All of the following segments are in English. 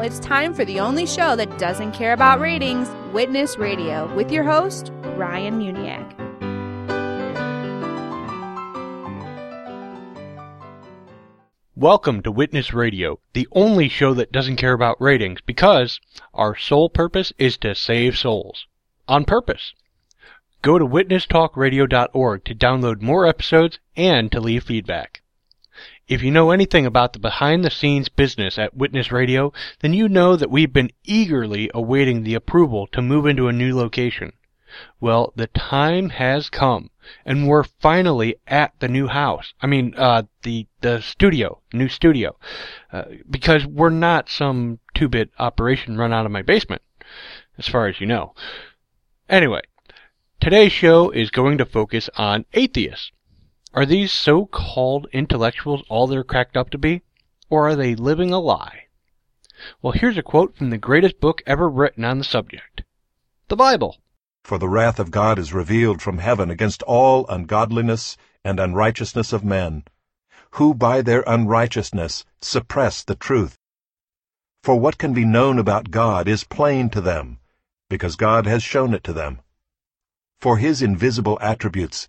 it's time for the only show that doesn't care about ratings Witness Radio with your host, Ryan Muniak. Welcome to Witness Radio, the only show that doesn't care about ratings because our sole purpose is to save souls. On purpose. Go to witnesstalkradio.org to download more episodes and to leave feedback. If you know anything about the behind the scenes business at Witness Radio, then you know that we've been eagerly awaiting the approval to move into a new location. Well, the time has come, and we're finally at the new house. I mean, uh, the the studio, new studio, uh, because we're not some two-bit operation run out of my basement, as far as you know. Anyway, today's show is going to focus on atheists. Are these so-called intellectuals all they're cracked up to be, or are they living a lie? Well, here's a quote from the greatest book ever written on the subject, the Bible. For the wrath of God is revealed from heaven against all ungodliness and unrighteousness of men, who by their unrighteousness suppress the truth. For what can be known about God is plain to them, because God has shown it to them. For his invisible attributes,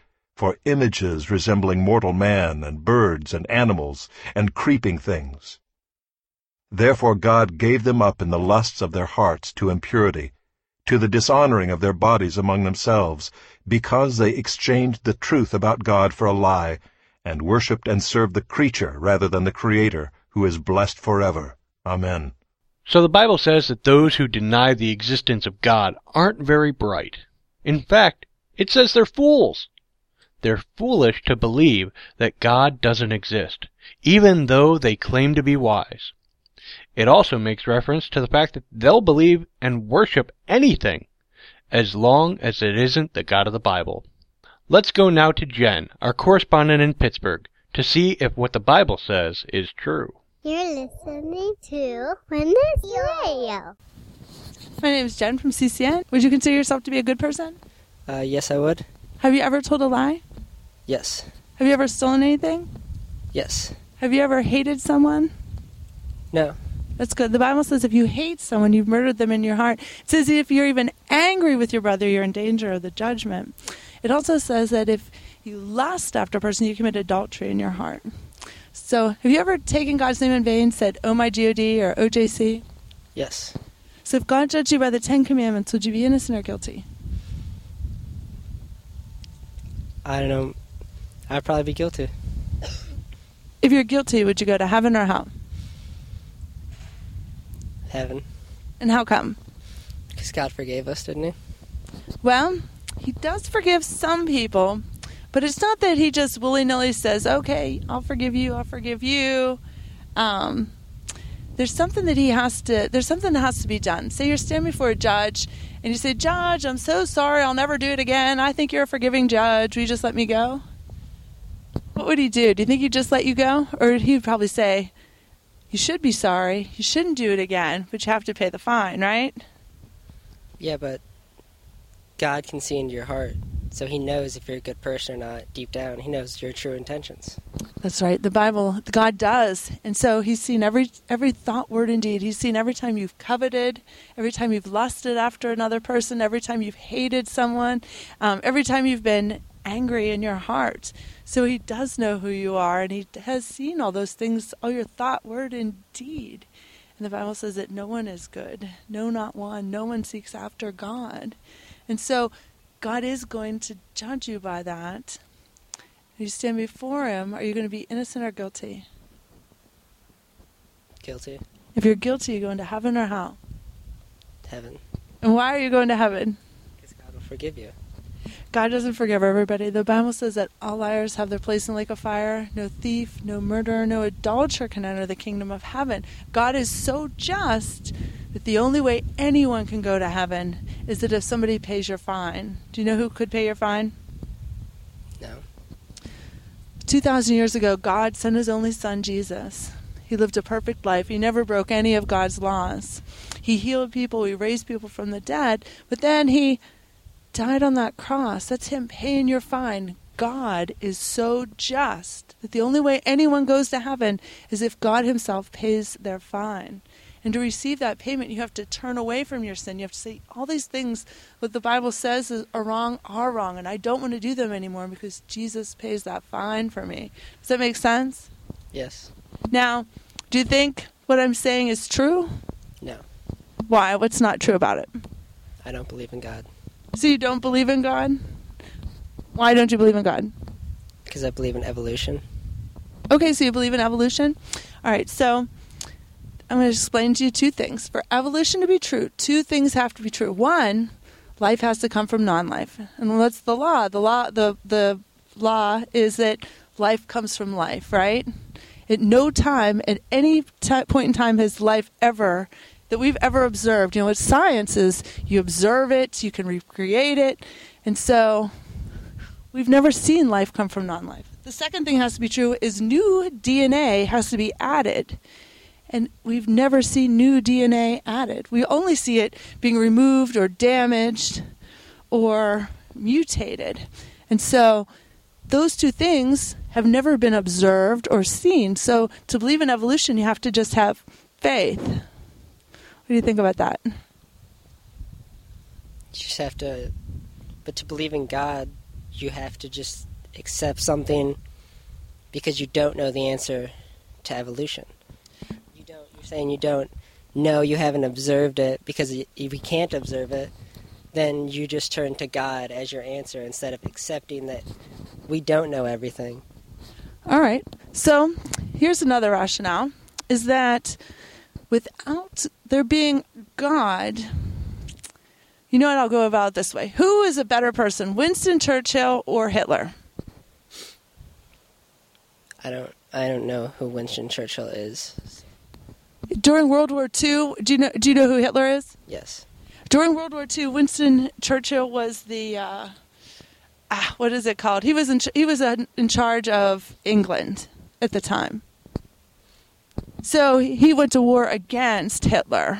for images resembling mortal man, and birds, and animals, and creeping things. Therefore God gave them up in the lusts of their hearts to impurity, to the dishonoring of their bodies among themselves, because they exchanged the truth about God for a lie, and worshipped and served the creature rather than the Creator, who is blessed forever. Amen. So the Bible says that those who deny the existence of God aren't very bright. In fact, it says they're fools. They're foolish to believe that God doesn't exist, even though they claim to be wise. It also makes reference to the fact that they'll believe and worship anything as long as it isn't the God of the Bible. Let's go now to Jen, our correspondent in Pittsburgh, to see if what the Bible says is true. You're listening to Witness Radio. My name is Jen from CCN. Would you consider yourself to be a good person? Uh, yes, I would. Have you ever told a lie? Yes. Have you ever stolen anything? Yes. Have you ever hated someone? No. That's good. The Bible says if you hate someone, you've murdered them in your heart. It says if you're even angry with your brother, you're in danger of the judgment. It also says that if you lust after a person, you commit adultery in your heart. So, have you ever taken God's name in vain, said, Oh my God or oh, OJC? Yes. So, if God judged you by the Ten Commandments, would you be innocent or guilty? I don't know. I'd probably be guilty. If you're guilty, would you go to heaven or hell? Heaven. And how come? Because God forgave us, didn't He? Well, He does forgive some people, but it's not that He just willy nilly says, okay, I'll forgive you, I'll forgive you. Um, there's something that He has to, there's something that has to be done. Say you're standing before a judge and you say, Judge, I'm so sorry, I'll never do it again. I think you're a forgiving judge. Will you just let me go? What would He do? Do you think He'd just let you go? Or He'd probably say, you should be sorry. You shouldn't do it again, but you have to pay the fine, right? Yeah, but God can see into your heart. So he knows if you're a good person or not deep down. He knows your true intentions. That's right. The Bible, God does. And so he's seen every every thought, word, and deed. He's seen every time you've coveted, every time you've lusted after another person, every time you've hated someone, um, every time you've been angry in your heart. So he does know who you are, and he has seen all those things, all your thought, word, and deed. And the Bible says that no one is good, no, not one. No one seeks after God. And so God is going to judge you by that. you stand before him, are you going to be innocent or guilty? Guilty. If you're guilty, you're going to heaven or hell? Heaven. And why are you going to heaven? Because God will forgive you. God doesn't forgive everybody. The Bible says that all liars have their place in the lake of fire. No thief, no murderer, no adulterer can enter the kingdom of heaven. God is so just that the only way anyone can go to heaven is that if somebody pays your fine. Do you know who could pay your fine? No. 2,000 years ago, God sent his only son, Jesus. He lived a perfect life. He never broke any of God's laws. He healed people, he raised people from the dead, but then he died on that cross. That's him paying your fine. God is so just that the only way anyone goes to heaven is if God himself pays their fine. And to receive that payment, you have to turn away from your sin. You have to say, all these things what the Bible says are wrong are wrong, and I don't want to do them anymore because Jesus pays that fine for me. Does that make sense? Yes. Now, do you think what I'm saying is true? No. Why? What's not true about it? I don't believe in God So you don't believe in God? Why don't you believe in God? because I believe in evolution. Okay, so you believe in evolution? All right, so I'm going to explain to you two things. For evolution to be true, two things have to be true. One, life has to come from non-life. And what's the law? The law the the law is that life comes from life, right? At no time at any ti point in time has life ever that we've ever observed. You know, what science is you observe it, you can recreate it. And so we've never seen life come from non-life. The second thing has to be true is new DNA has to be added. And we've never seen new DNA added. We only see it being removed or damaged or mutated. And so those two things have never been observed or seen. So to believe in evolution, you have to just have faith. What do you think about that? You just have to, but to believe in God, you have to just accept something because you don't know the answer to evolution. You don't. You're saying you don't know. You haven't observed it because if you can't observe it, then you just turn to God as your answer instead of accepting that we don't know everything. All right. So here's another rationale is that without there being God, you know what? I'll go about it this way. Who is a better person, Winston Churchill or Hitler? I don't. I don't know who Winston Churchill is. During World War II, do you know, do you know who Hitler is? Yes. During World War II, Winston Churchill was the uh, ah, what is it called? He was in he was in charge of England at the time. So he went to war against Hitler.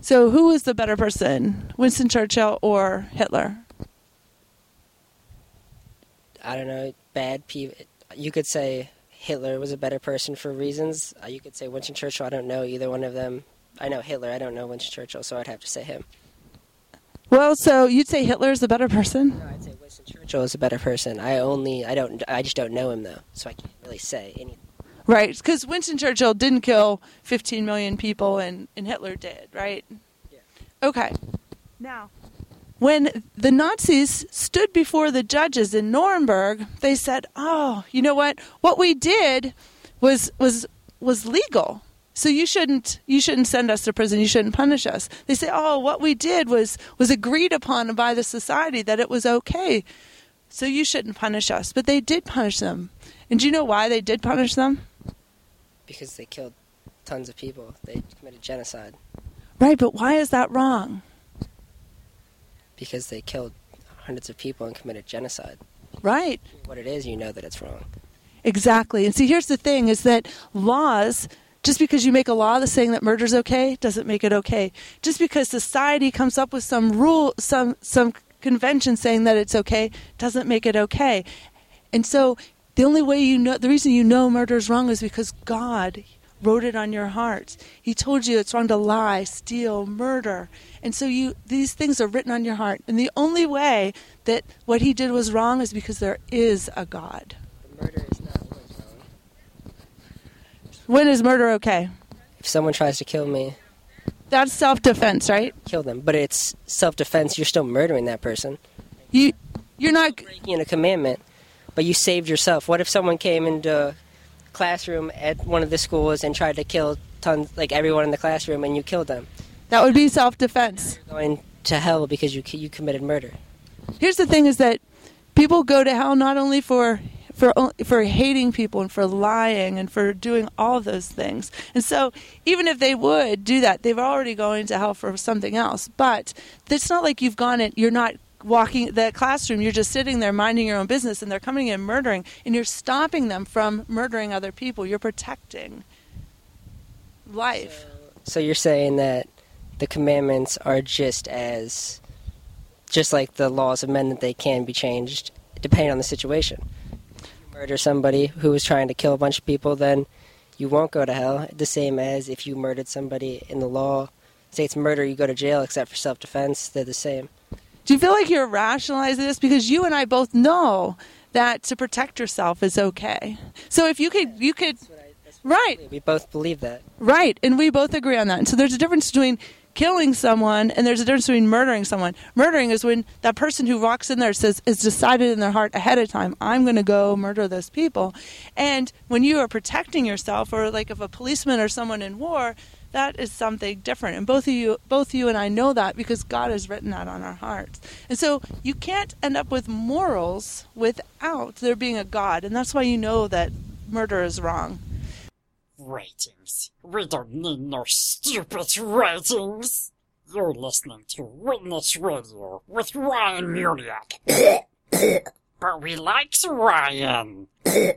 So who was the better person, Winston Churchill or Hitler? I don't know, bad people. You could say Hitler was a better person for reasons. Uh, you could say Winston Churchill. I don't know either one of them. I know Hitler. I don't know Winston Churchill, so I'd have to say him. Well, so you'd say Hitler is the better person? No, I'd say Winston Churchill is a better person. I only, I don't, I just don't know him though, so I can't really say anything. Right, because Winston Churchill didn't kill 15 million people and, and Hitler did, right? Yeah. Okay. Now, when the Nazis stood before the judges in Nuremberg, they said, "Oh, you know what? What we did was was was legal. So you shouldn't you shouldn't send us to prison. You shouldn't punish us." They say, "Oh, what we did was was agreed upon by the society that it was okay. So you shouldn't punish us." But they did punish them. And do you know why they did punish them? Because they killed tons of people. They committed genocide. Right, but why is that wrong? Because they killed hundreds of people and committed genocide. Right. What it is, you know that it's wrong. Exactly. And see, here's the thing is that laws, just because you make a law that's saying that murder's okay, doesn't make it okay. Just because society comes up with some rule, some, some convention saying that it's okay, doesn't make it okay. And so the only way you know, the reason you know murder is wrong is because God wrote it on your heart. He told you it's wrong to lie, steal, murder. And so you these things are written on your heart. And the only way that what he did was wrong is because there is a God. Murder is not. When is murder okay? If someone tries to kill me, That's self-defense, right? kill them. But it's self-defense. You're still murdering that person. You you're not breaking a commandment, but you saved yourself. What if someone came into a classroom at one of the schools and tried to kill tons, like everyone in the classroom, and you killed them? that would be self-defense. You're Going to hell because you you committed murder. here's the thing: is that people go to hell not only for for for hating people and for lying and for doing all those things. And so even if they would do that, they're already going to hell for something else. But it's not like you've gone and you're not walking the classroom you're just sitting there minding your own business and they're coming in murdering and you're stopping them from murdering other people you're protecting life so, so you're saying that the commandments are just as just like the laws of men that they can be changed depending on the situation murder somebody who was trying to kill a bunch of people, then you won't go to hell. The same as if you murdered somebody in the law states murder, you go to jail except for self defense. They're the same. Do you feel like you're rationalizing this? Because you and I both know that to protect yourself is okay. So if you could, you could, right? We both believe that. Right, and we both agree on that. And so there's a difference between killing someone and there's a difference between murdering someone. Murdering is when that person who walks in there says is decided in their heart ahead of time, I'm going to go murder those people. And when you are protecting yourself or like if a policeman or someone in war, that is something different. And both of you both you and I know that because God has written that on our hearts. And so you can't end up with morals without there being a God. And that's why you know that murder is wrong ratings. We don't need no stupid ratings. You're listening to Witness Radio with Ryan Muniak. but we like Ryan. we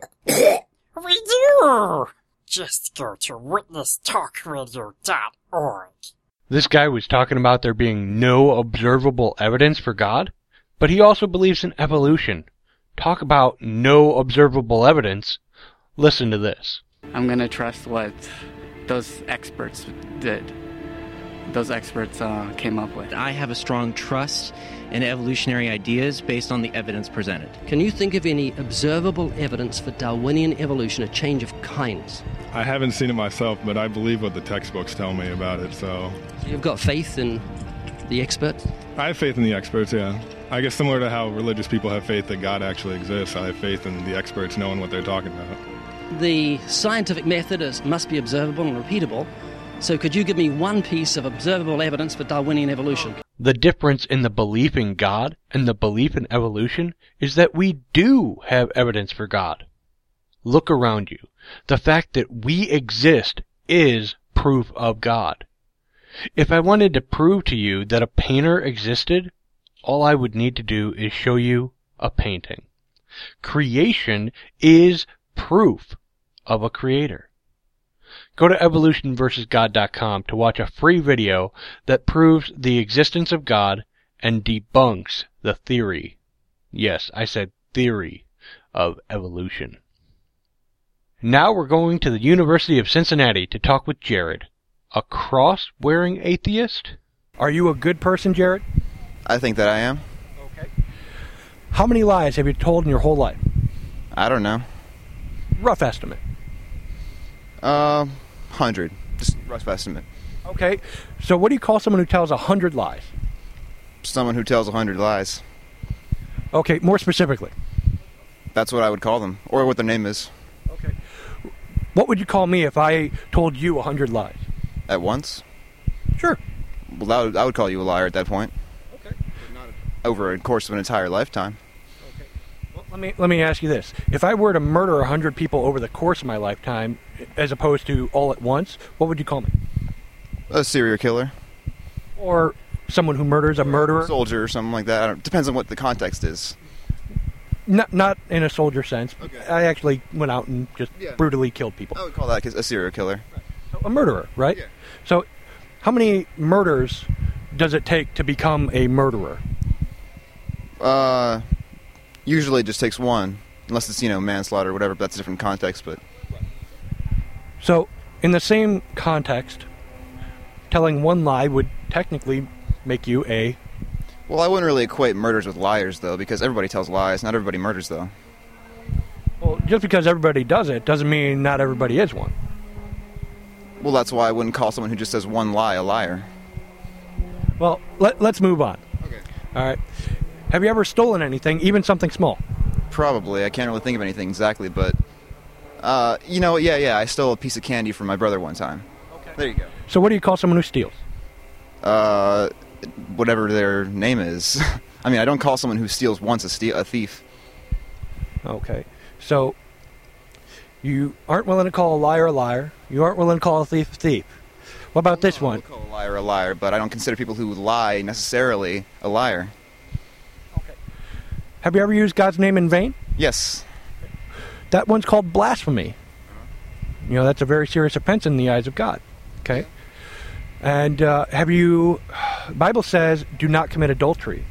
do. Just go to witnesstalkradio.org. This guy was talking about there being no observable evidence for God, but he also believes in evolution. Talk about no observable evidence. Listen to this. I'm going to trust what those experts did. Those experts uh, came up with. I have a strong trust in evolutionary ideas based on the evidence presented. Can you think of any observable evidence for Darwinian evolution, a change of kinds? I haven't seen it myself, but I believe what the textbooks tell me about it, so. So you've got faith in the experts? I have faith in the experts, yeah. I guess similar to how religious people have faith that God actually exists, I have faith in the experts knowing what they're talking about the scientific method is, must be observable and repeatable. So, could you give me one piece of observable evidence for Darwinian evolution? The difference in the belief in God and the belief in evolution is that we do have evidence for God. Look around you. The fact that we exist is proof of God. If I wanted to prove to you that a painter existed, all I would need to do is show you a painting. Creation is proof of a creator. Go to evolutionversusgod.com to watch a free video that proves the existence of God and debunks the theory. Yes, I said theory of evolution. Now we're going to the University of Cincinnati to talk with Jared, a cross wearing atheist. Are you a good person, Jared? I think that I am. Okay. How many lies have you told in your whole life? I don't know. Rough estimate. Um, uh, hundred. Just rough estimate. Okay. So what do you call someone who tells a hundred lies? Someone who tells a hundred lies. Okay, more specifically. That's what I would call them, or what their name is. Okay. What would you call me if I told you a hundred lies? At once? Sure. Well, I would, I would call you a liar at that point. Okay. Over a course of an entire lifetime. Okay. Let me let me ask you this: If I were to murder a hundred people over the course of my lifetime, as opposed to all at once, what would you call me? A serial killer, or someone who murders a murderer, A soldier, or something like that. depends on what the context is. Not not in a soldier sense. Okay. I actually went out and just yeah. brutally killed people. I would call that a serial killer. Right. So a murderer, right? Yeah. So, how many murders does it take to become a murderer? Uh Usually it just takes one, unless it's, you know, manslaughter or whatever, but that's a different context. But So, in the same context, telling one lie would technically make you a. Well, I wouldn't really equate murders with liars, though, because everybody tells lies. Not everybody murders, though. Well, just because everybody does it doesn't mean not everybody is one. Well, that's why I wouldn't call someone who just says one lie a liar. Well, let, let's move on. Okay. All right. Have you ever stolen anything, even something small? Probably. I can't really think of anything exactly, but uh, you know, yeah, yeah. I stole a piece of candy from my brother one time. Okay. There you go. So, what do you call someone who steals? Uh, whatever their name is. I mean, I don't call someone who steals once a, ste- a thief. Okay. So you aren't willing to call a liar a liar. You aren't willing to call a thief a thief. What about this one? call a liar a liar, but I don't consider people who lie necessarily a liar. Okay. Have you ever used God's name in vain? Yes. That one's called blasphemy. You know, that's a very serious offense in the eyes of God. Okay? And uh, have you, Bible says, do not commit adultery.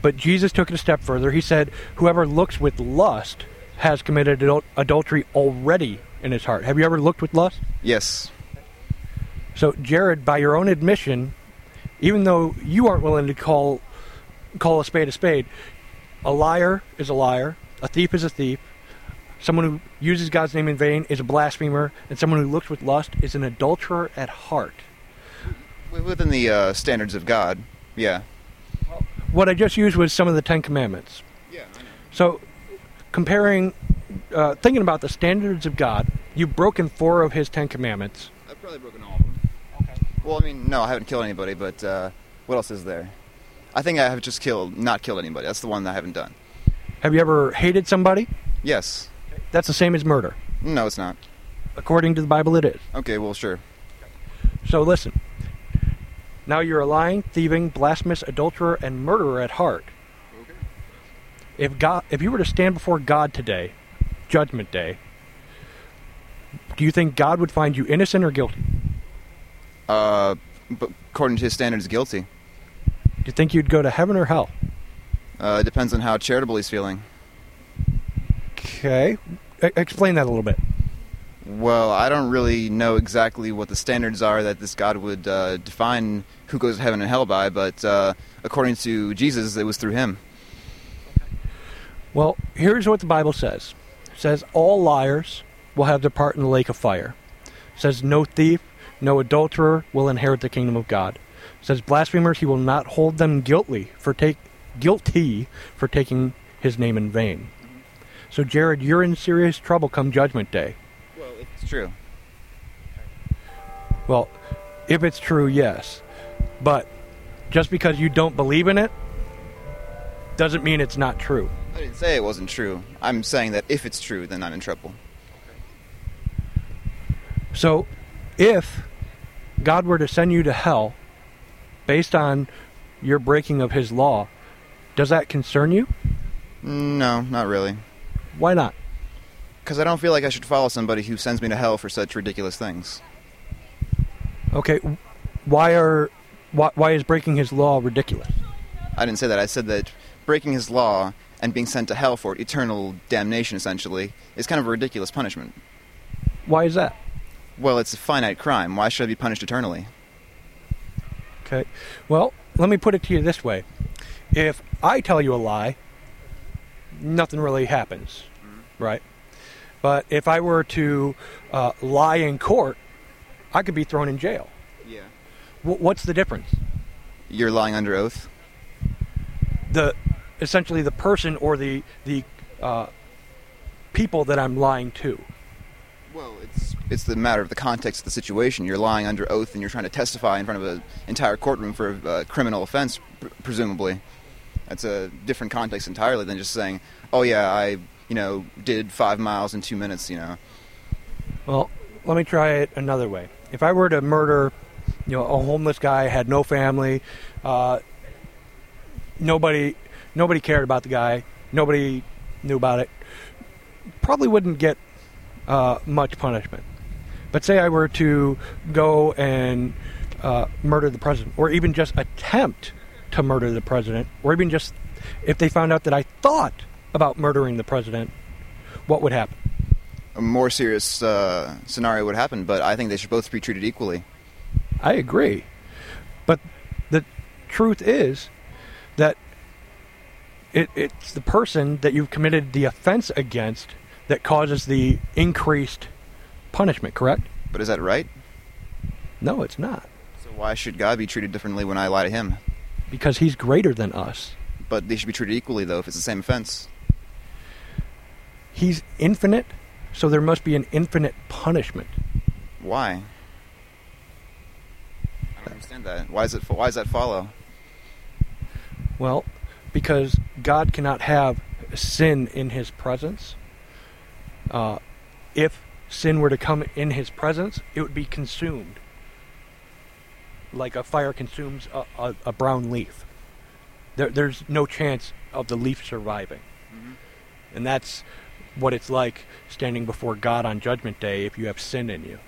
But Jesus took it a step further. He said, whoever looks with lust has committed adul- adultery already in his heart. Have you ever looked with lust? Yes. So, Jared, by your own admission, even though you aren't willing to call call a spade a spade, a liar is a liar, a thief is a thief, someone who uses God's name in vain is a blasphemer, and someone who looks with lust is an adulterer at heart. Wi- Within the uh, standards of God, yeah. What I just used was some of the Ten Commandments. Yeah, So, comparing, uh, thinking about the standards of God, you've broken four of His Ten Commandments. I've probably broken all of them. Okay. Well, I mean, no, I haven't killed anybody, but uh, what else is there? I think I have just killed, not killed anybody. That's the one that I haven't done. Have you ever hated somebody? Yes. That's the same as murder. No, it's not. According to the Bible, it is. Okay, well, sure. So listen. Now you're a lying, thieving, blasphemous adulterer and murderer at heart. Okay. If God, if you were to stand before God today, Judgment Day, do you think God would find you innocent or guilty? Uh, but according to his standards, guilty. Do you think you'd go to heaven or hell? Uh, it depends on how charitable he's feeling. Okay, E- explain that a little bit. Well, I don't really know exactly what the standards are that this God would uh, define who goes to heaven and hell by, but uh, according to Jesus, it was through him. Well, here's what the Bible says. It says all liars will have their part in the lake of fire. It says no thief, no adulterer will inherit the kingdom of God. It says blasphemers he will not hold them guilty for take guilty for taking his name in vain. So Jared, you're in serious trouble come judgment day. It's true. Well, if it's true, yes. But just because you don't believe in it doesn't mean it's not true. I didn't say it wasn't true. I'm saying that if it's true, then I'm in trouble. So, if God were to send you to hell based on your breaking of his law, does that concern you? No, not really. Why not? Because I don't feel like I should follow somebody who sends me to hell for such ridiculous things. Okay, why are why, why is breaking his law ridiculous? I didn't say that. I said that breaking his law and being sent to hell for eternal damnation, essentially, is kind of a ridiculous punishment. Why is that? Well, it's a finite crime. Why should I be punished eternally? Okay. Well, let me put it to you this way. If I tell you a lie, nothing really happens, right? But if I were to uh, lie in court, I could be thrown in jail. Yeah. W- what's the difference? You're lying under oath? The essentially the person or the the uh, people that I'm lying to. Well, it's it's the matter of the context of the situation. You're lying under oath and you're trying to testify in front of an entire courtroom for a criminal offense, pr- presumably. That's a different context entirely than just saying, "Oh yeah, I you know did five miles in two minutes." You know. Well, let me try it another way. If I were to murder, you know, a homeless guy, had no family, uh, nobody, nobody cared about the guy, nobody knew about it, probably wouldn't get uh, much punishment. But say I were to go and uh, murder the president, or even just attempt to murder the president, or even just if they found out that I thought about murdering the president, what would happen? A more serious uh, scenario would happen, but I think they should both be treated equally. I agree. But the truth is that it, it's the person that you've committed the offense against that causes the increased punishment, correct? But is that right? No, it's not. So why should God be treated differently when I lie to Him? Because he's greater than us. But they should be treated equally, though, if it's the same offense. He's infinite, so there must be an infinite punishment. Why? I don't understand that. Why does it? Why does that follow? Well, because God cannot have sin in His presence. Uh, if sin were to come in His presence, it would be consumed, like a fire consumes a, a, a brown leaf. There, there's no chance of the leaf surviving, Mhm. and that's what it's like standing before God on Judgment Day if you have sin in you.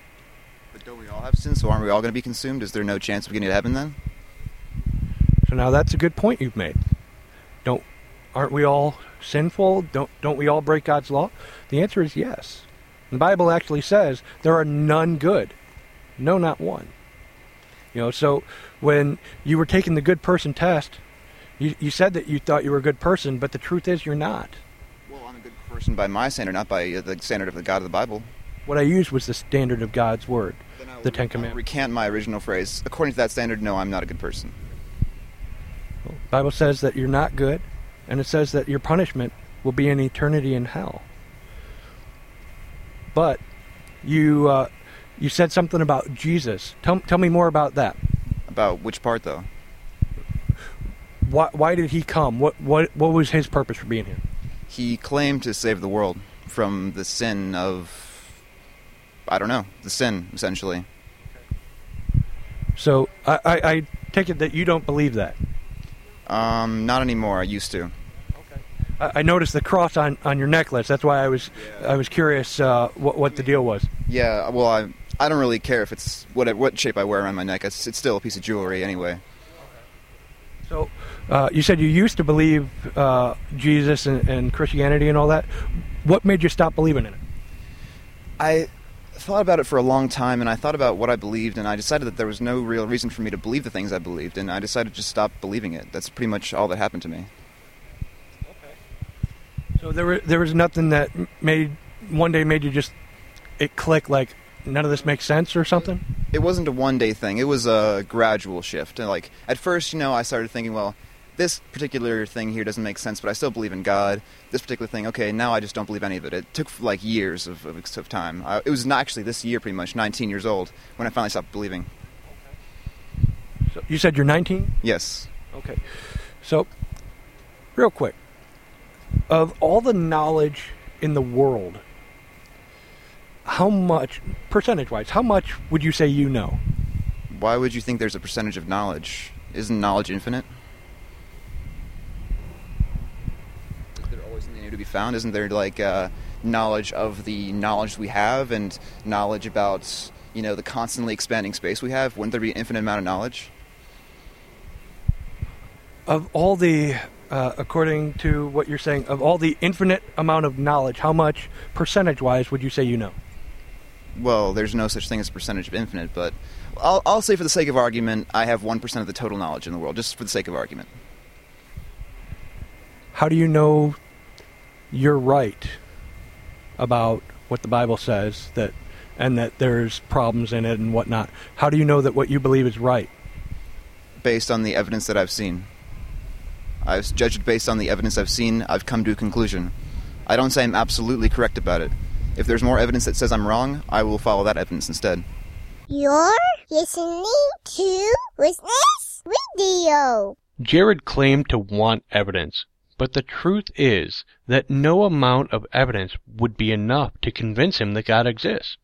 But don't we all have sin? So aren't we all going to be consumed? Is there no chance of getting to heaven then? So now that's a good point you've made. Don't aren't we all sinful? Don't don't we all break God's law? The answer is yes. The Bible actually says there are none good. No, not one. You know, so when you were taking the good person test, you, you said that you thought you were a good person, but the truth is you're not. Well, I'm a good person by my standard, not by uh, the standard of the God of the Bible. What I used was the standard of God's word, the Ten Commandments. recant my original phrase. According to that standard, no, I'm not a good person. The Bible says that you're not good, and it says that your punishment will be an eternity in hell. But you uh, you said something about Jesus. Tell tell me more about that. About which part, though? Why why did he come? What what what was his purpose for being here? He claimed to save the world from the sin of, I don't know, the sin essentially. So I, I, I take it that you don't believe that. Um, not anymore. I used to. I, I noticed the cross on, on your necklace. That's why I was I was curious uh, what what the deal was. Yeah. Well, I I don't really care if it's what what shape I wear around my neck. It's, it's still a piece of jewelry anyway. So uh, you said you used to believe uh, Jesus and, and Christianity and all that. What made you stop believing in it? I thought about it for a long time, and I thought about what I believed, and I decided that there was no real reason for me to believe the things I believed, and I decided to just stop believing it. That's pretty much all that happened to me. Okay. So there were, there was nothing that made one day made you just it click like none of this makes sense or something. It wasn't a one day thing. It was a gradual shift. And like at first, you know, I started thinking, well, this particular thing here doesn't make sense, but I still believe in God. This particular thing, okay, now I just don't believe any of it. It took like years of, of, of time. I, it was not actually this year, pretty much, 19 years old, when I finally stopped believing. So you said you're 19. Yes. Okay. So, real quick, of all the knowledge in the world, how much, percentage wise, how much would you say you know? Why would you think there's a percentage of knowledge? Isn't knowledge infinite? Is there always something new to be found? Isn't there like uh, knowledge of the knowledge we have and knowledge about you know the constantly expanding space we have? Wouldn't there be an infinite amount of knowledge? Of all the, uh, according to what you're saying, of all the infinite amount of knowledge, how much percentage wise would you say you know? Well, there's no such thing as a percentage of infinite, but I'll, I'll say for the sake of argument, I have one percent of the total knowledge in the world, just for the sake of argument. How do you know you're right about what the Bible says that and that there's problems in it and whatnot? How do you know that what you believe is right? Based on the evidence that I've seen. I've judged based on the evidence I've seen. I've come to a conclusion. I don't say I'm absolutely correct about it. If there's more evidence that says I'm wrong, I will follow that evidence instead. You're listening to Witness Radio. Jared claimed to want evidence, but the truth is that no amount of evidence would be enough to convince him that God exists.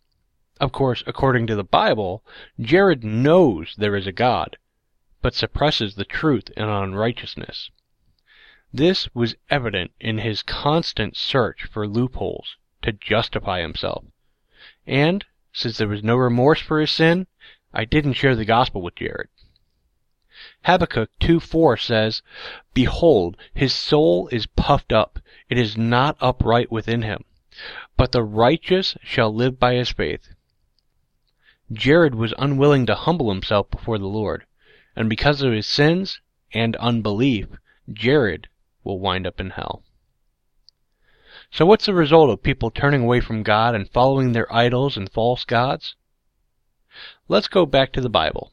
Of course, according to the Bible, Jared knows there is a God, but suppresses the truth in unrighteousness. This was evident in his constant search for loopholes to justify himself. And, since there was no remorse for his sin, I didn't share the gospel with Jared. Habakkuk 2:4 says, Behold, his soul is puffed up, it is not upright within him, but the righteous shall live by his faith. Jared was unwilling to humble himself before the Lord, and because of his sins and unbelief, Jared will wind up in hell. So what's the result of people turning away from God and following their idols and false gods? Let's go back to the Bible.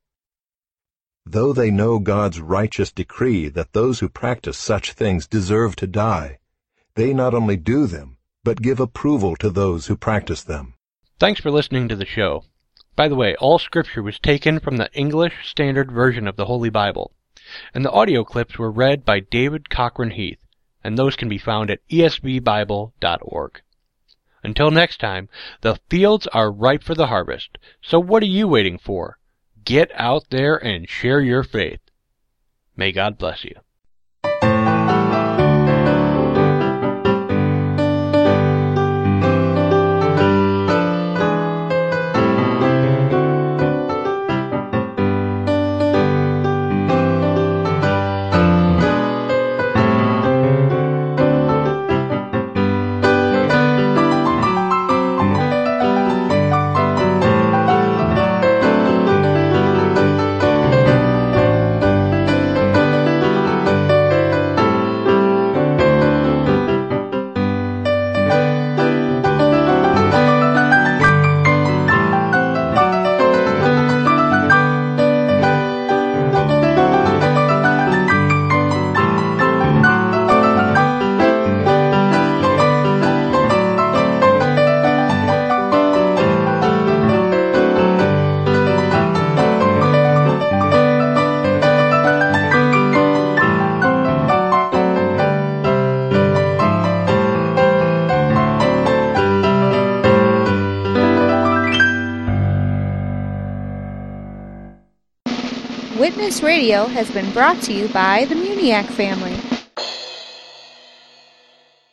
Though they know God's righteous decree that those who practice such things deserve to die, they not only do them, but give approval to those who practice them. Thanks for listening to the show. By the way, all scripture was taken from the English Standard Version of the Holy Bible, and the audio clips were read by David Cochran Heath, and those can be found at esvbible.org. Until next time, the fields are ripe for the harvest, so what are you waiting for? Get out there and share your faith. May God bless you. Has been brought to you by the Muniac family.